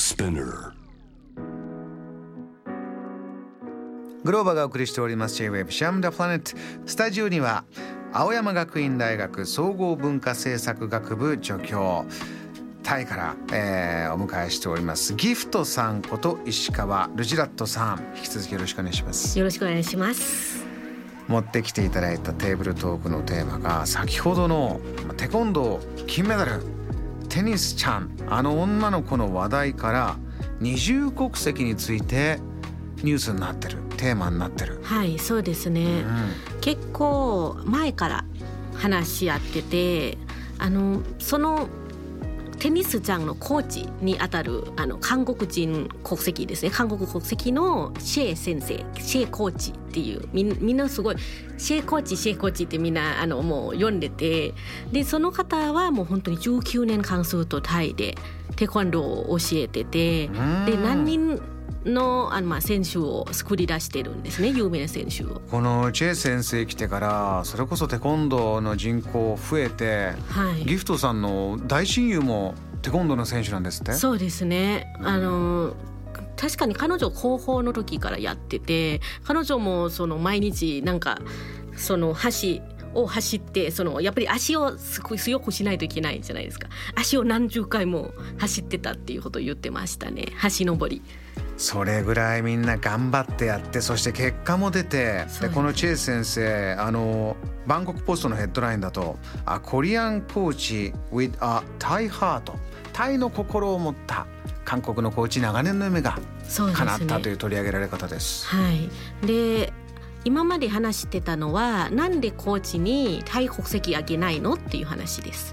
Spinner. グローバーがお送りしております J-Web シャムダプラネットスタジオには青山学院大学総合文化政策学部助教タイから、えーお迎えしておりますギフトさんこと石川ルジラットさん引き続きよろしくお願いしますよろしくお願いします。持ってきていただいたテーブルトークのテーマが先ほどのまあテコンドー金メダルテニスちゃんあの女の子の話題から二重国籍についてニュースになってるテーマになってる、はい、そうですうね。ん、結構前から話し合ってて、あのそのテニスちゃんのコーチにあたるあの韓国人国籍ですね。韓国国籍のシェイ先生、シェイコーチっていう。みんなすごいシェイコーチシェイコーチってみんなあのもう読んでて、でその方はもう本当に19年間ずっとタイでテコンドーを教えてて、うん。で何人のあのまあ選手を作り出してるんですね有名な選手を。このチェイ先生来てからそれこそテコンドーの人口増えてはい。ギフトさんの大親友もテコンドーの選手なんですって？そうですね。あの確かに彼女高校の時からやってて彼女もその毎日なんかその橋を走ってそのやっぱり足をすごい強くしないといけないじゃないですか。足を何十回も走ってたっていうことを言ってましたね。橋登りそれぐらいみんな頑張ってやってそして結果も出てですでこのチェイ先生あのバンコクポストのヘッドラインだと「A Korean coach with a Thai heart」タイの心を持った韓国のコーチ長年の夢が叶ったという取り上げられ方です。はい。で今まで話してたのはなんでコーチにタイ国籍あげないのっていう話です。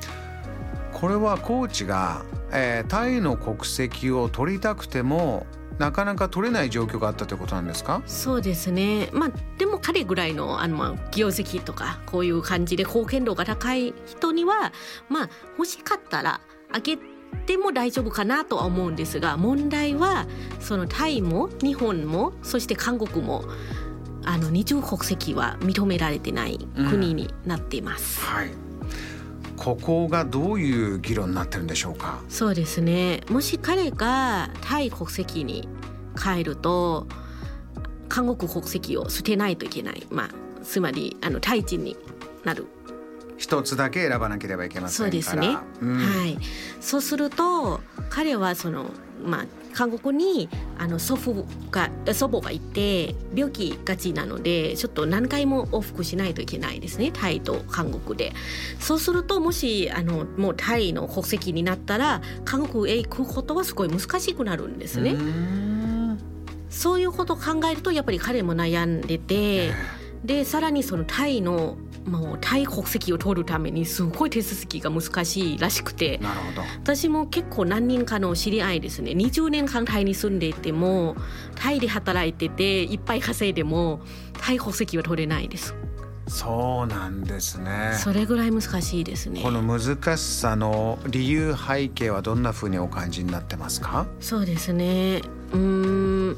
これはコーチが、えータイの国籍を取りたくてもなかなか取れない状況があったということなんですか？そうですね。まあでも彼ぐらいのあの、まあ、業績とかこういう感じで貢献度が高い人にはまあ欲しかったらあげても大丈夫かなとは思うんですが問題はそのタイも日本もそして韓国もあの二重国籍は認められてない国になっています。はいここがどういう議論になってるんでしょうか？そうですね。もし彼がタイ国籍に変えると韓国国籍を捨てないといけない、まあ、つまりあのタイ人になる、一つだけ選ばなければいけませんからそうですねうんはい、そうすると彼はその、まあ、韓国にあの祖父が祖母がいて病気がちなのでちょっと何回も往復しないといけないですねタイと韓国で。そうするともしあのもうタイの国籍になったら韓国へ行くことはすごい難しくなるんですね。そういうことを考えるとやっぱり彼も悩んでてでさらにそのタイのもうタイ国籍を取るためにすごい手続きが難しいらしくて。なるほど。私も結構何人かの知り合いですね。20年間タイに住んでいてもタイで働いてていっぱい稼いでもタイ国籍は取れないです。そうなんですね。それぐらい難しいですね。この難しさの理由背景はどんな風にお感じになってますか？そうですね。うーん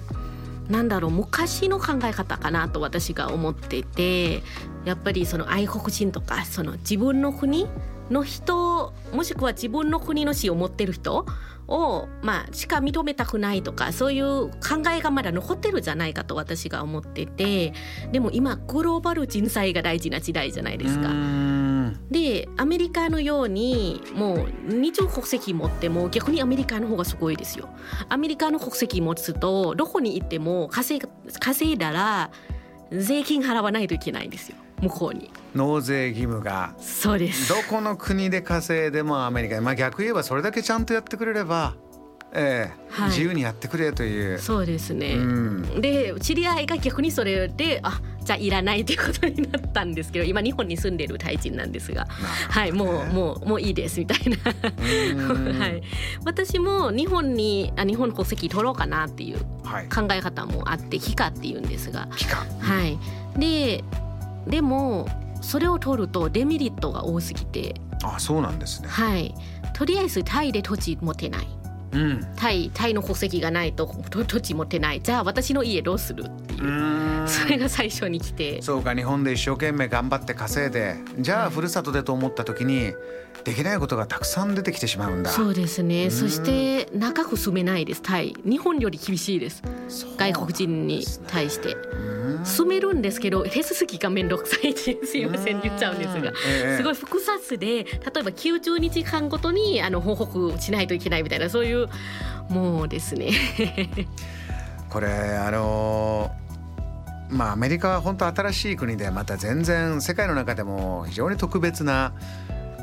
なんだろう昔の考え方かなと私が思っててやっぱりその愛国人とかその自分の国の人もしくは自分の国の死を持ってる人を、まあ、しか認めたくないとかそういう考えがまだ残ってるじゃないかと私が思っててでも今グローバル人材が大事な時代じゃないですか。でアメリカのようにもう二重国籍持っても逆にアメリカの方がすごいですよ。アメリカの国籍持つとどこに行っても稼い稼いだら税金払わないといけないんですよ向こうに。納税義務が。そうです。どこの国で稼いでもアメリカに。まあ逆言えばそれだけちゃんとやってくれればええはい。自由にやってくれという。そうですね。うん。で知り合いが逆にそれであじゃあいらないということになったんですけど今日本に住んでるタイ人なんですがはいもうもうもういいですみたいな。うん。はい、私も日本にあ日本国籍取ろうかなっていうはい。考え方もあって帰化っていうんですが、期間はい、ででもそれを取るとデメリットが多すぎて、あそうなんですね。はい、とりあえずタイで土地持てない。うん。タイタイの国籍がないとと土地持ってない。じゃあ私の家どうするっていう。それが最初に来て。そうか日本で一生懸命頑張って稼いでじゃあふるさとでと思った時にできないことがたくさん出てきてしまうんだ。そうですね。ん。そして長く住めないですタイ。日本より厳しいです。そう外国人に対して。うん住めるんですけど手続きが面倒くさいってすいません言っちゃうんですが。ええすごい複雑で例えば90日間ごとにあの報告しないといけないみたいなそういうもうですね これあのまあアメリカは本当新しい国でまた全然世界の中でも非常に特別な、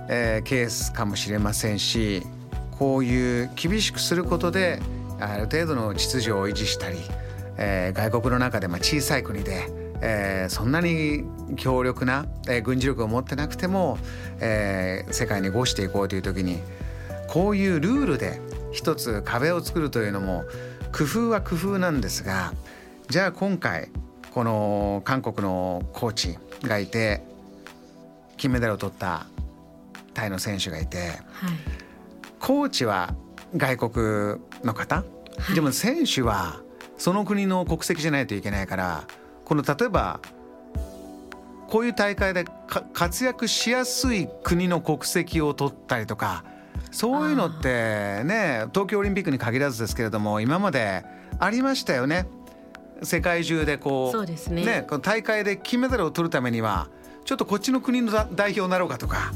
えーケースかもしれませんしこういう厳しくすることである程度の秩序を維持したり、えー外国の中でまあ小さい国で、えーそんなに強力な、えー軍事力を持ってなくても、えー世界に合していこうという時にこういうルールで一つ壁を作るというのも工夫は工夫なんですがじゃあ今回この韓国のコーチがいて金メダルを取ったタイの選手がいてはい。コーチは外国の方、はい。でも選手はその国の国籍じゃないといけないからこの例えばこういう大会でか活躍しやすい国の国籍を取ったりとかそういうのってね東京オリンピックに限らずですけれども今までありましたよね。世界中でこうそうですねこの大会で金メダルを取るためにはちょっとこっちの国のだ代表になろうかとか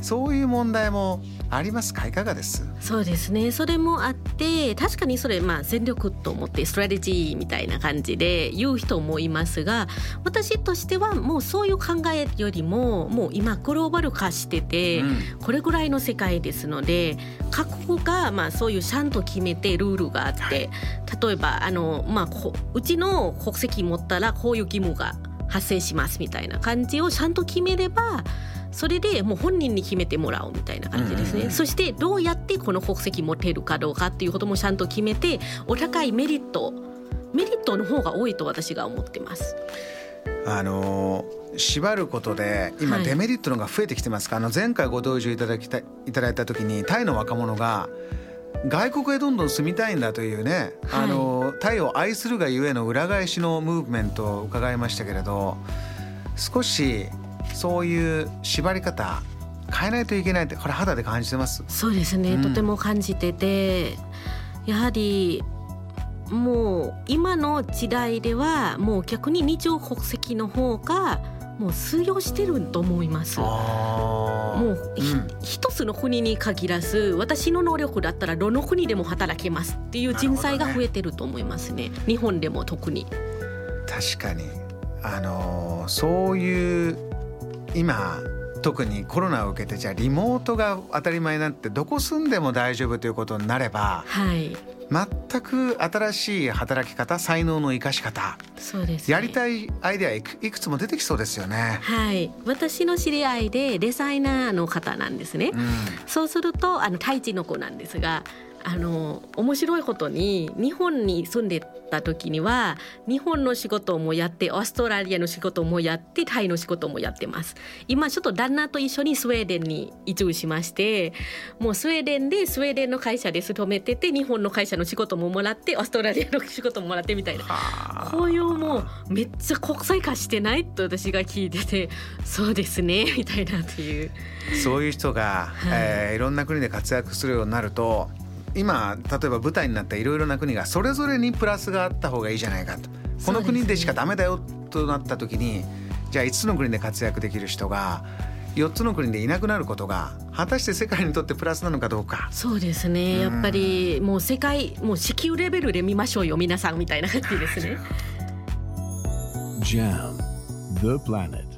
そういう問題もありますか？いかがです？そうですね。それもあって確かにそれまあ全力と思ってストラテジーみたいな感じで言う人もいますが私としてはもうそういう考えよりももう今グローバル化してて、うん。これぐらいの世界ですので各国がまあそういうちゃんと決めてルールがあって、例えばあの、まあ、こうちの国籍持ったらこういう義務が発生しますみたいな感じをちゃんと決めればそれでもう本人に決めてもらおうみたいな感じですね、そしてどうやってこの国籍持てるかどうかっていうこともちゃんと決めてお互いメリットメリットの方が多いと私が思ってます。あの縛ることで今はい。デメリットのが増えてきてますか、あの前回ご同意いただきたいいただいた時にタイの若者が外国へどんどん住みたいんだというね、はい。あのタイを愛するがゆえの裏返しのムーブメントを伺いましたけれど少しそういう縛り方変えないといけないってこれ肌で感じてます？そうですね、うん。とても感じててやはりもう今の時代ではもう逆に二重国籍の方がもう通用してると思います。もうひうん。一つの国に限らず私の能力だったらどの国でも働けますっていう人材が増えてると思いますね。日本でも特に。確かに。あのそういう今特にコロナを受けてじゃあリモートが当たり前になってどこ住んでも大丈夫ということになればはい。全く新しい働き方才能の生かし方そうです、ね、やりたいアイデアいくいくつも出てきそうですよね。はい。私の知り合いでデザイナーの方なんですね、うん。そうするとあのタイ人の子なんですがあの面白いことに日本に住んでた時には日本の仕事もやってオーストラリアの仕事もやってタイの仕事もやってます。今ちょっと旦那と一緒にスウェーデンに移住しましてもうスウェーデンでスウェーデンの会社で勤めてて日本の会社の仕事ももらってオーストラリアの仕事ももらってみたいな。はあ。こういうもうめっちゃ国際化してないと私が聞いててそうですねみたいなっていう。そういう人が、はい。えーいろんな国で活躍するようになると今例えば舞台になったいろいろな国がそれぞれにプラスがあった方がいいじゃないかと。この国でしかダメだよとなった時にじゃあ5つの国で活躍できる人が4つの国でいなくなることが果たして世界にとってプラスなのかどうか。そうですね。やっぱりもう世界もう地球レベルで見ましょうよ皆さんみたいな感じですね。Jam, the planet.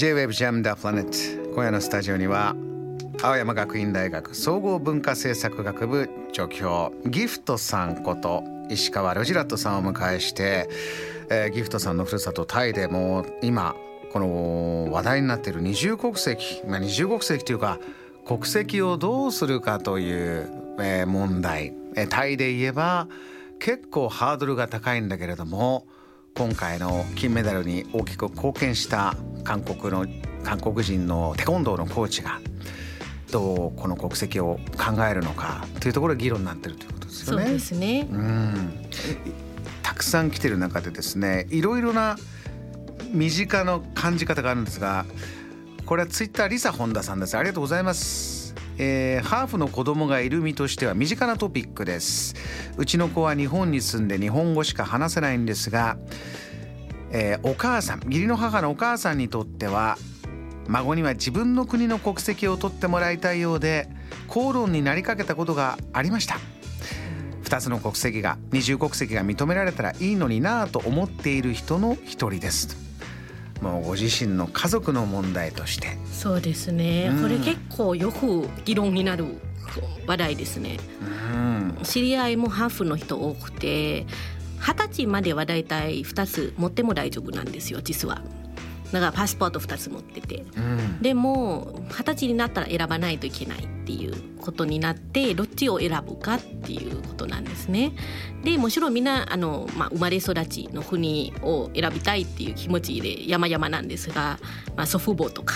J-WAVE JAM The Planet 今夜のスタジオには青山学院大学総合文化政策学部助教ギフトさんこと石川ロジラットさんを迎えして、えーギフトさんのふるさとタイでも今この話題になっている二重国籍、まあ、二重国籍というか国籍をどうするかという、えー問題、えータイで言えば結構ハードルが高いんだけれども今回の金メダルに大きく貢献した韓国の韓国人のテコンドーのコーチがどうこの国籍を考えるのかというところが議論になってるということですよね。そうですね。うんたくさん来てる中でですねいろいろな身近な感じ方があるんですがこれはツイッターリサ本田さんですありがとうございます、えーハーフの子供がいる身としては身近なトピックですうちの子は日本に住んで日本語しか話せないんですが、えーお母さん義理の母のお母さんにとっては孫には自分の国の国籍を取ってもらいたいようで口論になりかけたことがありました。2つの国籍が二重国籍が認められたらいいのになぁと思っている人の一人です。もうご自身の家族の問題として。そうですね。うん。これ結構よく議論になる話題ですね。うん。知り合いもハーフの人多くて二十歳まではだいたい2つ持っても大丈夫なんですよ実はだからパスポート2つ持ってて。うん。でも二十歳になったら選ばないといけないっていうことになってどっちを選ぶかっていうことなんですね。でもちろんみんなあの、まあ、生まれ育ちの国を選びたいっていう気持ちで山々なんですが、まあ、祖父母とか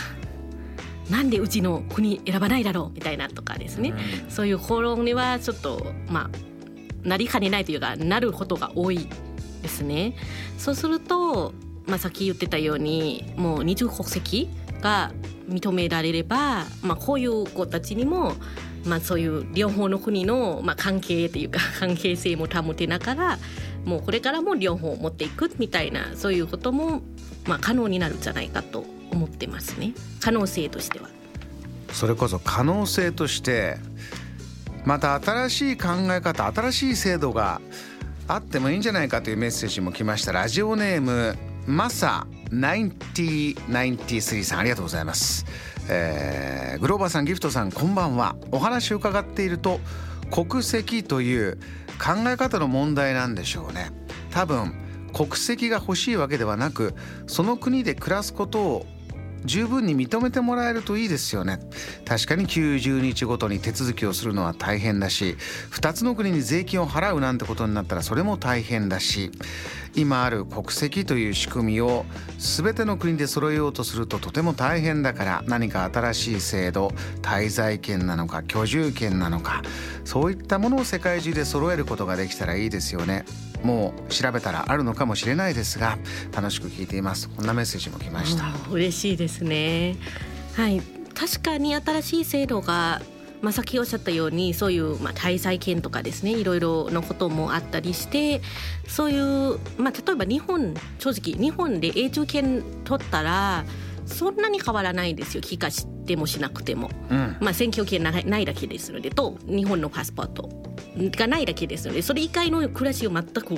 なんでうちの国選ばないだろうみたいなとかですね、そういう口論にはちょっとまあなりかねないというかなることが多いですね。そうすると、まあ、さっき言ってたようにもう二重国籍が認められれば、まあ、こういう子たちにも、まあ、そういう両方の国の、まあ、関係というか 関係性も保てながらもうこれからも両方持っていくみたいなそういうことも、まあ、可能になるんじゃないかと思ってますね可能性としては。それこそ可能性としてまた新しい考え方新しい制度があってもいいんじゃないかというメッセージも来ましたラジオネームマサ9093さんありがとうございます、えーグローバーさんギフトさんこんばんは。お話を伺っていると国籍という考え方の問題なんでしょうね。多分国籍が欲しいわけではなくその国で暮らすことを十分に認めてもらえるといいですよね。確かに90日ごとに手続きをするのは大変だし2つの国に税金を払うなんてことになったらそれも大変だし今ある国籍という仕組みを全ての国で揃えようとするととても大変だから何か新しい制度滞在権なのか居住権なのかそういったものを世界中で揃えることができたらいいですよね。もう調べたらあるのかもしれないですが楽しく聞いていますこんなメッセージも来ました。嬉しいですね。はい、確かに新しい制度が、まあ、さっきおっしゃったようにそういう、まあ、滞在権とかですねいろいろのこともあったりしてそういう、まあ、例えば日本正直日本で永住権取ったらそんなに変わらないですよ帰化してもしなくても。うんまあ、選挙権ないないだけですのでと日本のパスポートがないだけですのでそれ以外の暮らしを全く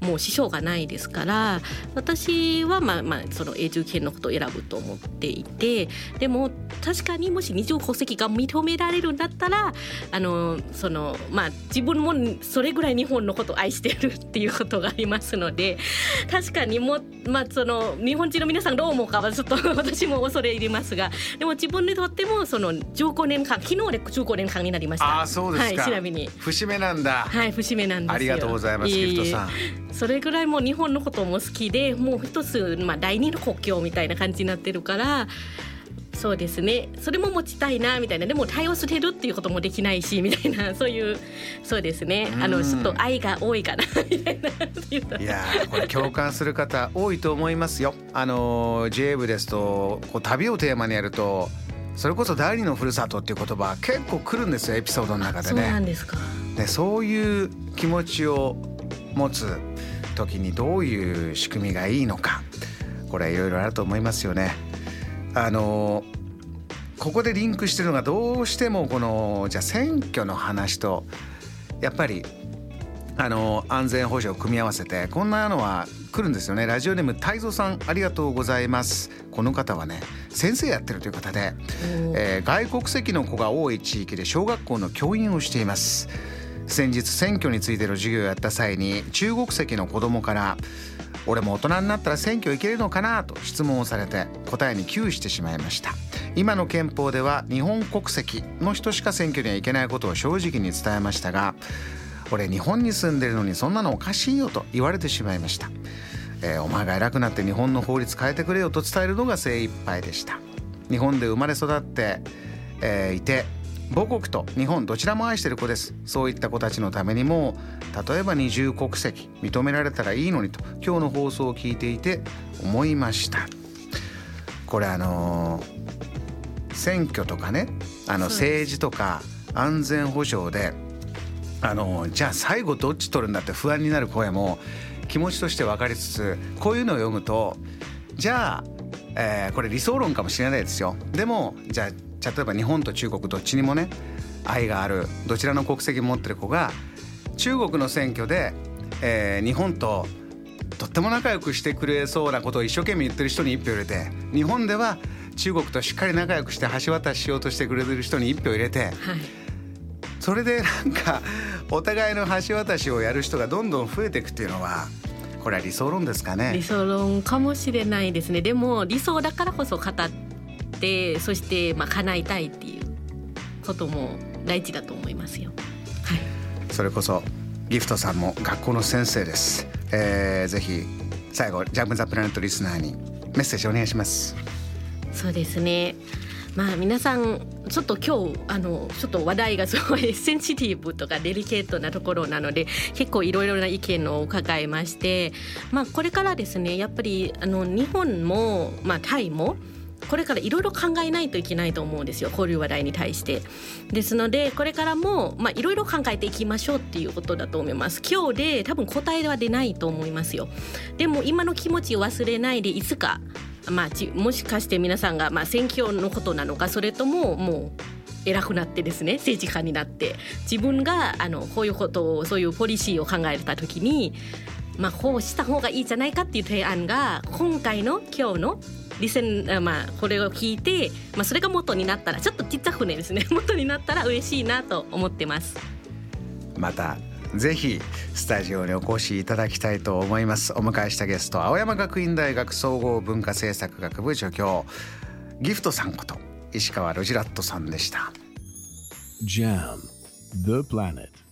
もう支障がないですから私はまあまあその永住権のことを選ぶと思っていてでも確かにもし二重国籍が認められるんだったらあのそのまあ自分もそれぐらい日本のことを愛してるっていうことがありますので確かにもまあその日本人の皆さんどう思うかはちょっと私も恐れ入りますがでも自分にとってもその15年間昨日で15年間になりました。ああそうですか、はい、ちなみに。節目なんだ、はい節目なんですよ。ありがとうございますええ。ギフトさん。それぐらいもう日本のことも好きでもう一つ、まあ、第二の国境みたいな感じになってるからそうですね。それも持ちたいなみたいな。でも対応するっていうこともできないしみたいな。そういうそうですね。あうん。のちょっと愛が多いかなみたいな。いやーこれ共感する方多いと思いますよ。あのー J 部ですとこう旅をテーマにやるとそれこそ第二のふるさとっていう言葉結構来るんですよエピソードの中でそうなねんですか。でそういう気持ちを持つ時にどういう仕組みがいいのかこれいろいろあると思いますよね。あのここでリンクしてるのがどうしてもこのじゃあ選挙の話とやっぱりあの安全保障を組み合わせてこんなのは来るんですよね。ラジオネーム太蔵さんありがとうございます。この方はね先生やってるという方で、えー外国籍の子が多い地域で小学校の教員をしています。先日選挙についての授業をやった際に中国籍の子供から「俺も大人になったら選挙行けるのかな?」と質問をされて答えに窮してしまいました。今の憲法では日本国籍の人しか選挙には行けないことを正直に伝えましたが俺日本に住んでるのにそんなのおかしいよと言われてしまいました、えーお前が偉くなって日本の法律変えてくれよと伝えるのが精一杯でした。日本で生まれ育って、えーいて母国と日本どちらも愛してる子です。そういった子たちのためにも例えば二重国籍認められたらいいのにと今日の放送を聞いていて思いました。これあの選挙とかねあの政治とか安全保障であのじゃあ最後どっち取るんだって不安になる声も気持ちとして分かりつつこういうのを読むとじゃあ、えー、これ理想論かもしれないですよ。でもじゃあ例えば日本と中国どっちにもね愛があるどちらの国籍持ってる子が中国の選挙で、えー、日本ととっても仲良くしてくれそうなことを一生懸命言ってる人に一票入れて日本では中国としっかり仲良くして橋渡ししようとしてくれてる人に一票入れて、はい、それでなんかお互いの橋渡しをやる人がどんどん増えていくっていうのはこれは理想論ですかね。理想論かもしれないですね。でも理想だからこそ語ってそしてまあ叶えたいっていうことも大事だと思いますよ。それこそギフトさんも学校の先生です。えー、ぜひ最後ジャンプザプラネットリスナーにメッセージお願いします。そうですね。まあ皆さんちょっと今日あのちょっと話題がすごい センシティブとかデリケートなところなので結構いろいろな意見を伺いまして、まあこれからですねやっぱりあの日本もまあタイもこれからいろいろ考えないといけないと思うんですよこういう話題に対して。ですのでこれからもいろいろ考えていきましょうっていうことだと思います。今日で多分答えは出ないと思いますよ。でも今の気持ちを忘れないでいつかまあ、もしかして皆さんが、まあ、選挙のことなのかそれとももう偉くなってですね政治家になって自分があのこういうことをそういうポリシーを考えた時に、まあ、こうした方がいいじゃないかっていう提案が今回の今日のリセンまあこれを聞いて、まあ、それが元になったらちょっとちっちゃ船ですね 元になったら嬉しいなと思ってます。またぜひスタジオにお越しいただきたいと思います。お迎えしたゲスト青山学院大学総合文化政策学部助教ギフトさんこと石川ロジラットさんでした。JAM The Planet